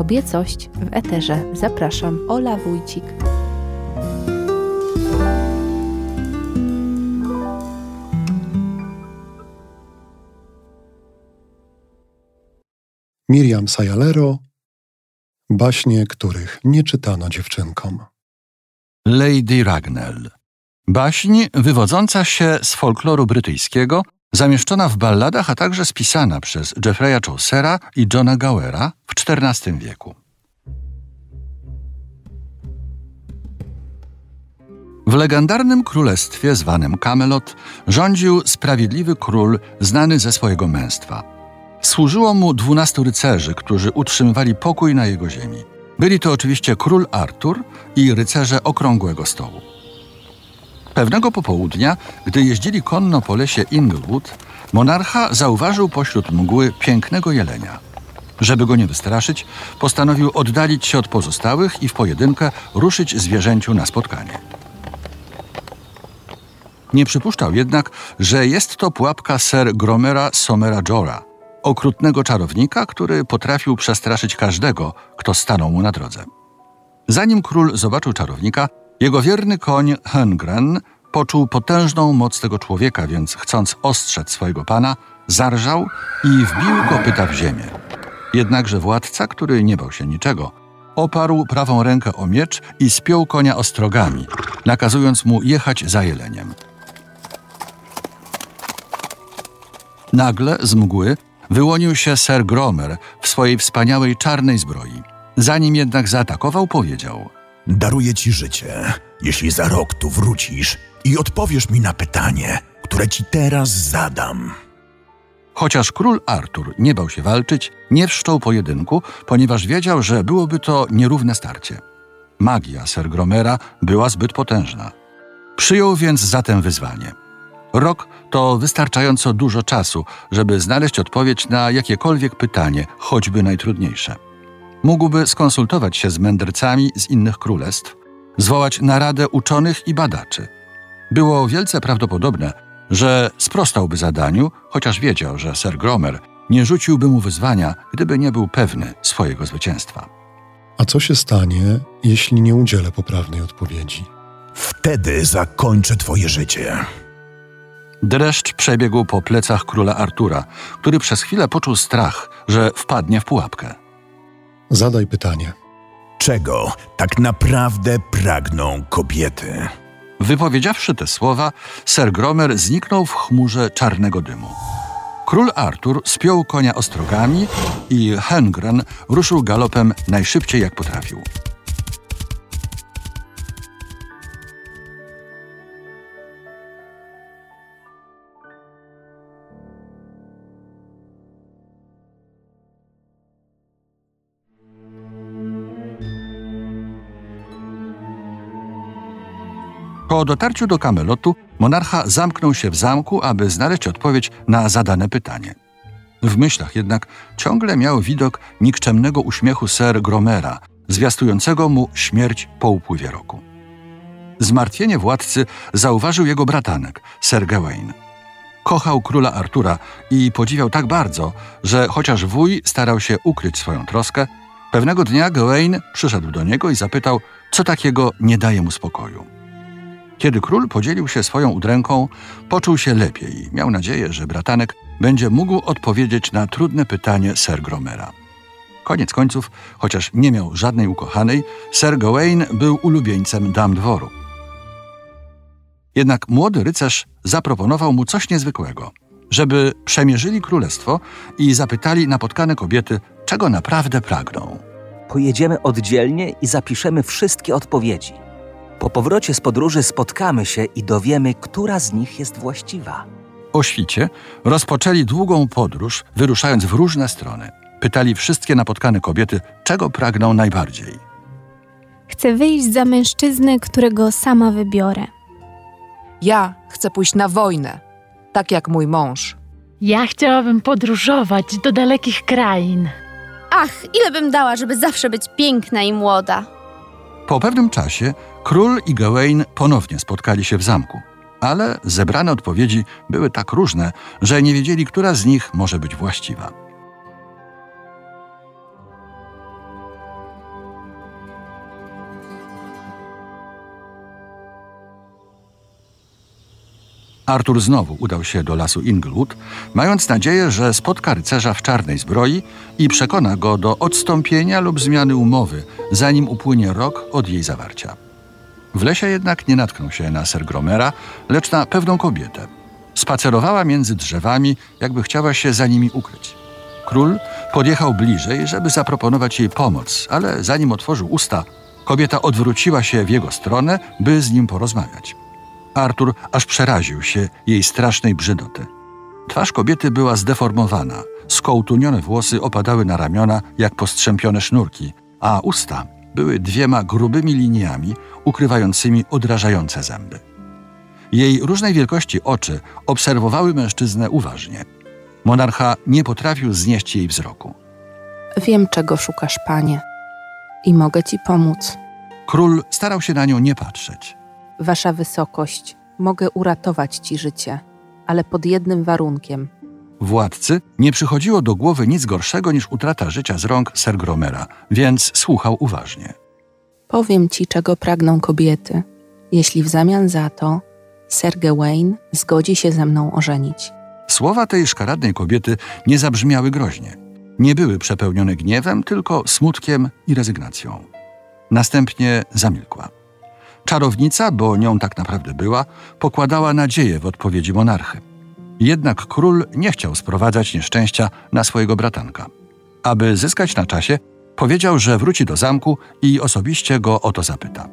kobiecość w eterze. Zapraszam, Ola Wójcik. Miriam Sajalero, baśnie, których nie czytano dziewczynkom. Lady Ragnell. Baśń wywodząca się z folkloru brytyjskiego, zamieszczona w balladach, a także spisana przez Jeffreya Chaucera i Johna Gowera w XIV wieku. W legendarnym królestwie zwanym Camelot rządził sprawiedliwy król znany ze swojego męstwa. Służyło mu dwunastu rycerzy, którzy utrzymywali pokój na jego ziemi. Byli to oczywiście król Artur i rycerze Okrągłego Stołu. Pewnego popołudnia, gdy jeździli konno po lesie Inglewood, monarcha zauważył pośród mgły pięknego jelenia. Żeby go nie wystraszyć, postanowił oddalić się od pozostałych i w pojedynkę ruszyć zwierzęciu na spotkanie. Nie przypuszczał jednak, że jest to pułapka Sir Gromera Somera Jora, okrutnego czarownika, który potrafił przestraszyć każdego, kto stanął mu na drodze. Zanim król zobaczył czarownika, jego wierny koń Hengren poczuł potężną moc tego człowieka, więc chcąc ostrzec swojego pana, zarżał i wbił kopyta w ziemię. Jednakże władca, który nie bał się niczego, oparł prawą rękę o miecz i spiął konia ostrogami, nakazując mu jechać za jeleniem. Nagle z mgły wyłonił się Sir Gromer w swojej wspaniałej czarnej zbroi. Zanim jednak zaatakował, powiedział: Daruję ci życie, jeśli za rok tu wrócisz i odpowiesz mi na pytanie, które ci teraz zadam. Chociaż król Artur nie bał się walczyć, nie wszczął pojedynku, ponieważ wiedział, że byłoby to nierówne starcie. Magia Sir Gromera była zbyt potężna. Przyjął więc zatem wyzwanie. Rok to wystarczająco dużo czasu, żeby znaleźć odpowiedź na jakiekolwiek pytanie, choćby najtrudniejsze. Mógłby skonsultować się z mędrcami z innych królestw, zwołać naradę uczonych i badaczy. Było wielce prawdopodobne, że sprostałby zadaniu, chociaż wiedział, że Sir Gromer nie rzuciłby mu wyzwania, gdyby nie był pewny swojego zwycięstwa. A co się stanie, jeśli nie udzielę poprawnej odpowiedzi? Wtedy zakończę twoje życie. Dreszcz przebiegł po plecach króla Artura, który przez chwilę poczuł strach, że wpadnie w pułapkę. Zadaj pytanie. Czego tak naprawdę pragną kobiety? Wypowiedziawszy te słowa, Sir Gromer zniknął w chmurze czarnego dymu. Król Artur spiął konia ostrogami i Hengren ruszył galopem najszybciej jak potrafił. Po dotarciu do Kamelotu monarcha zamknął się w zamku, aby znaleźć odpowiedź na zadane pytanie. W myślach jednak ciągle miał widok nikczemnego uśmiechu Sir Gromera, zwiastującego mu śmierć po upływie roku. Zmartwienie władcy zauważył jego bratanek, Sir Gawain. Kochał króla Artura i podziwiał tak bardzo, że chociaż wuj starał się ukryć swoją troskę, pewnego dnia Gawain przyszedł do niego i zapytał, co takiego nie daje mu spokoju. Kiedy król podzielił się swoją udręką, poczuł się lepiej i miał nadzieję, że bratanek będzie mógł odpowiedzieć na trudne pytanie Sir Gromera. Koniec końców, chociaż nie miał żadnej ukochanej, Sir Gawain był ulubieńcem dam dworu. Jednak młody rycerz zaproponował mu coś niezwykłego, żeby przemierzyli królestwo i zapytali napotkane kobiety, czego naprawdę pragną. Pojedziemy oddzielnie i zapiszemy wszystkie odpowiedzi. Po powrocie z podróży spotkamy się i dowiemy, która z nich jest właściwa. O świcie rozpoczęli długą podróż, wyruszając w różne strony. Pytali wszystkie napotkane kobiety, czego pragną najbardziej. Chcę wyjść za mężczyznę, którego sama wybiorę. Ja chcę pójść na wojnę, tak jak mój mąż. Ja chciałabym podróżować do dalekich krain. Ach, ile bym dała, żeby zawsze być piękna i młoda. Po pewnym czasie Król i Gawain ponownie spotkali się w zamku, ale zebrane odpowiedzi były tak różne, że nie wiedzieli, która z nich może być właściwa. Artur znowu udał się do lasu Inglewood, mając nadzieję, że spotka rycerza w czarnej zbroi i przekona go do odstąpienia lub zmiany umowy, zanim upłynie rok od jej zawarcia. W lesie jednak nie natknął się na Ser Gromera, lecz na pewną kobietę. Spacerowała między drzewami, jakby chciała się za nimi ukryć. Król podjechał bliżej, żeby zaproponować jej pomoc, ale zanim otworzył usta, kobieta odwróciła się w jego stronę, by z nim porozmawiać. Artur aż przeraził się jej strasznej brzydoty. Twarz kobiety była zdeformowana, skołtunione włosy opadały na ramiona jak postrzępione sznurki, a usta były dwiema grubymi liniami ukrywającymi odrażające zęby. Jej różnej wielkości oczy obserwowały mężczyznę uważnie. Monarcha nie potrafił znieść jej wzroku. Wiem, czego szukasz, panie. I mogę ci pomóc. Król starał się na nią nie patrzeć. Wasza wysokość, mogę uratować ci życie, ale pod jednym warunkiem. Władcy nie przychodziło do głowy nic gorszego niż utrata życia z rąk Ser Gromera, więc słuchał uważnie. Powiem ci, czego pragną kobiety, jeśli w zamian za to Sir Gawain zgodzi się ze mną ożenić. Słowa tej szkaradnej kobiety nie zabrzmiały groźnie. Nie były przepełnione gniewem, tylko smutkiem i rezygnacją. Następnie zamilkła. Czarownica, bo nią tak naprawdę była, pokładała nadzieję w odpowiedzi monarchy. Jednak król nie chciał sprowadzać nieszczęścia na swojego bratanka. Aby zyskać na czasie, powiedział, że wróci do zamku i osobiście go o to zapyta.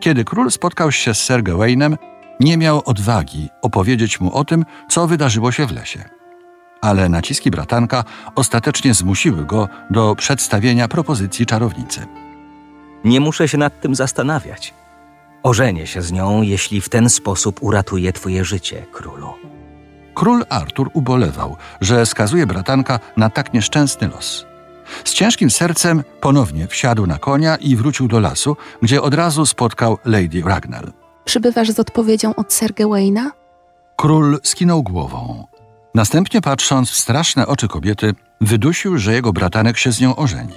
Kiedy król spotkał się z Sir Gawainem, nie miał odwagi opowiedzieć mu o tym, co wydarzyło się w lesie. Ale naciski bratanka ostatecznie zmusiły go do przedstawienia propozycji czarownicy. Nie muszę się nad tym zastanawiać. Ożenię się z nią, jeśli w ten sposób uratuję twoje życie, królu. Król Artur ubolewał, że skazuje bratanka na tak nieszczęsny los. Z ciężkim sercem ponownie wsiadł na konia i wrócił do lasu, gdzie od razu spotkał Lady Ragnell. Przybywasz z odpowiedzią od Sir Gawaina? Król skinął głową. Następnie, patrząc w straszne oczy kobiety, wydusił, że jego bratanek się z nią ożeni.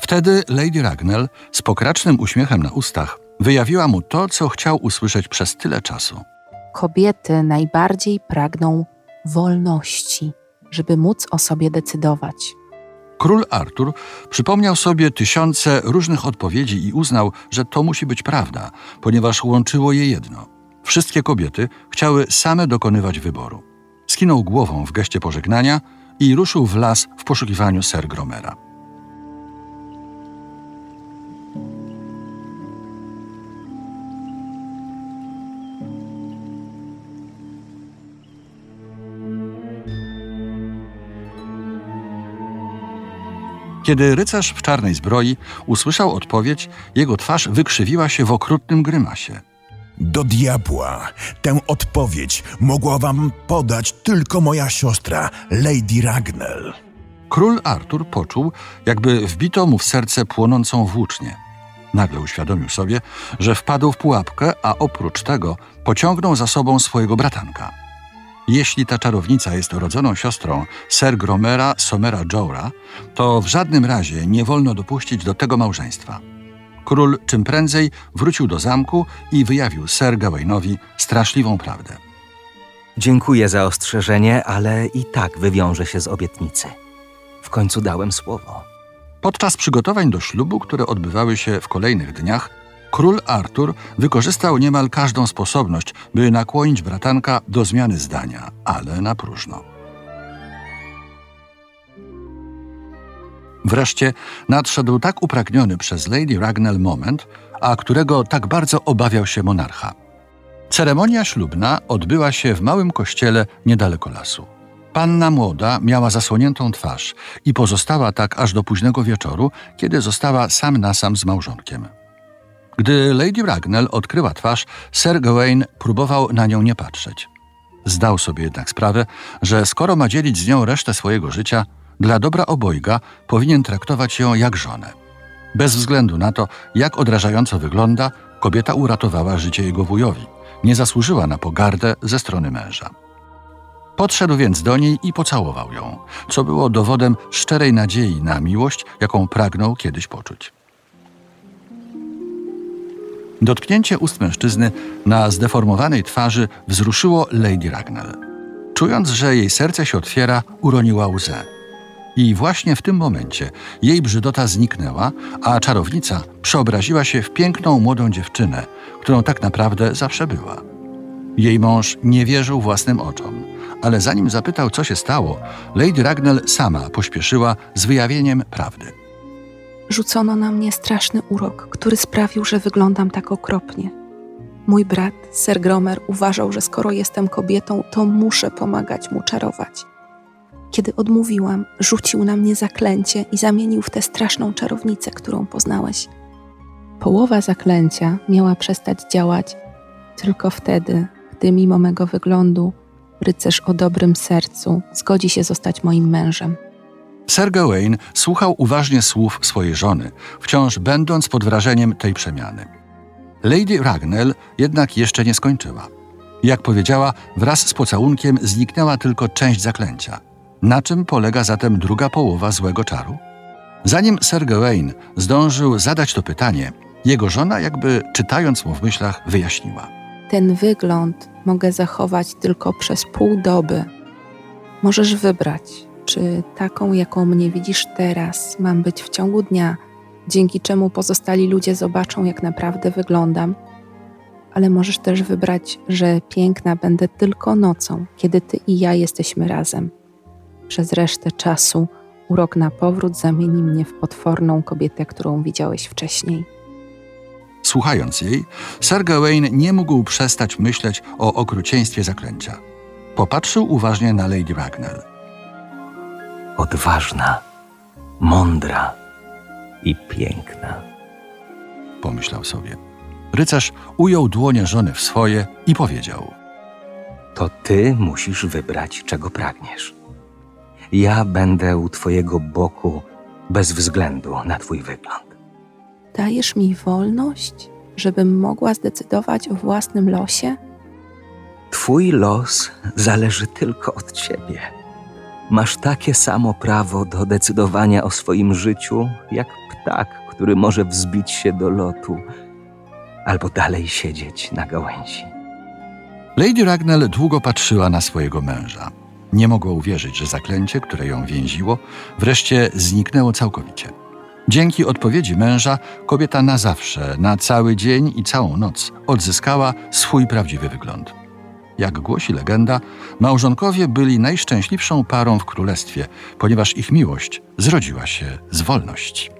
Wtedy Lady Ragnell z pokracznym uśmiechem na ustach wyjawiła mu to, co chciał usłyszeć przez tyle czasu. Kobiety najbardziej pragną wolności, żeby móc o sobie decydować. Król Artur przypomniał sobie tysiące różnych odpowiedzi i uznał, że to musi być prawda, ponieważ łączyło je jedno. Wszystkie kobiety chciały same dokonywać wyboru. Skinął głową w geście pożegnania i ruszył w las w poszukiwaniu Ser Gromera. Kiedy rycerz w czarnej zbroi usłyszał odpowiedź, jego twarz wykrzywiła się w okrutnym grymasie. Do diabła! Tę odpowiedź mogła wam podać tylko moja siostra, Lady Ragnell. Król Artur poczuł, jakby wbito mu w serce płonącą włócznię. Nagle uświadomił sobie, że wpadł w pułapkę, a oprócz tego pociągnął za sobą swojego bratanka. Jeśli ta czarownica jest rodzoną siostrą Ser Gromera Somera Jora, to w żadnym razie nie wolno dopuścić do tego małżeństwa. Król czym prędzej wrócił do zamku i wyjawił Ser Gawainowi straszliwą prawdę. Dziękuję za ostrzeżenie, ale i tak wywiążę się z obietnicy. W końcu dałem słowo. Podczas przygotowań do ślubu, które odbywały się w kolejnych dniach, król Artur wykorzystał niemal każdą sposobność, by nakłonić bratanka do zmiany zdania, ale na próżno. Wreszcie nadszedł tak upragniony przez Lady Ragnell moment, a którego tak bardzo obawiał się monarcha. Ceremonia ślubna odbyła się w małym kościele niedaleko lasu. Panna młoda miała zasłoniętą twarz i pozostała tak aż do późnego wieczoru, kiedy została sam na sam z małżonkiem. Gdy Lady Ragnell odkryła twarz, Sir Gawain próbował na nią nie patrzeć. Zdał sobie jednak sprawę, że skoro ma dzielić z nią resztę swojego życia, dla dobra obojga powinien traktować ją jak żonę. Bez względu na to, jak odrażająco wygląda, kobieta uratowała życie jego wujowi. Nie zasłużyła na pogardę ze strony męża. Podszedł więc do niej i pocałował ją, co było dowodem szczerej nadziei na miłość, jaką pragnął kiedyś poczuć. Dotknięcie ust mężczyzny na zdeformowanej twarzy wzruszyło Lady Ragnell. Czując, że jej serce się otwiera, uroniła łzę. I właśnie w tym momencie jej brzydota zniknęła, a czarownica przeobraziła się w piękną młodą dziewczynę, którą tak naprawdę zawsze była. Jej mąż nie wierzył własnym oczom, ale zanim zapytał, co się stało, Lady Ragnell sama pośpieszyła z wyjawieniem prawdy. Rzucono na mnie straszny urok, który sprawił, że wyglądam tak okropnie. Mój brat, Sir Gromer, uważał, że skoro jestem kobietą, to muszę pomagać mu czarować. Kiedy odmówiłam, rzucił na mnie zaklęcie i zamienił w tę straszną czarownicę, którą poznałeś. Połowa zaklęcia miała przestać działać tylko wtedy, gdy mimo mego wyglądu rycerz o dobrym sercu zgodzi się zostać moim mężem. Sir Gawain słuchał uważnie słów swojej żony, wciąż będąc pod wrażeniem tej przemiany. Lady Ragnell jednak jeszcze nie skończyła. Jak powiedziała, wraz z pocałunkiem zniknęła tylko część zaklęcia. Na czym polega zatem druga połowa złego czaru? Zanim Sir Gawain zdążył zadać to pytanie, jego żona, jakby czytając mu w myślach, wyjaśniła. Ten wygląd mogę zachować tylko przez pół doby. Możesz wybrać, czy taką, jaką mnie widzisz teraz, mam być w ciągu dnia, dzięki czemu pozostali ludzie zobaczą, jak naprawdę wyglądam. Ale możesz też wybrać, że piękna będę tylko nocą, kiedy ty i ja jesteśmy razem. Przez resztę czasu urok na powrót zamieni mnie w potworną kobietę, którą widziałeś wcześniej. Słuchając jej, Sir Gawain nie mógł przestać myśleć o okrucieństwie zaklęcia. Popatrzył uważnie na Lady Ragnell. Odważna, mądra i piękna. Pomyślał sobie. Rycerz ujął dłonie żony w swoje i powiedział: To ty musisz wybrać, czego pragniesz. Ja będę u twojego boku bez względu na twój wygląd. Dajesz mi wolność, żebym mogła zdecydować o własnym losie? Twój los zależy tylko od ciebie. Masz takie samo prawo do decydowania o swoim życiu, jak ptak, który może wzbić się do lotu albo dalej siedzieć na gałęzi. Lady Ragnell długo patrzyła na swojego męża. Nie mogła uwierzyć, że zaklęcie, które ją więziło, wreszcie zniknęło całkowicie. Dzięki odpowiedzi męża kobieta na zawsze, na cały dzień i całą noc odzyskała swój prawdziwy wygląd. Jak głosi legenda, małżonkowie byli najszczęśliwszą parą w królestwie, ponieważ ich miłość zrodziła się z wolności.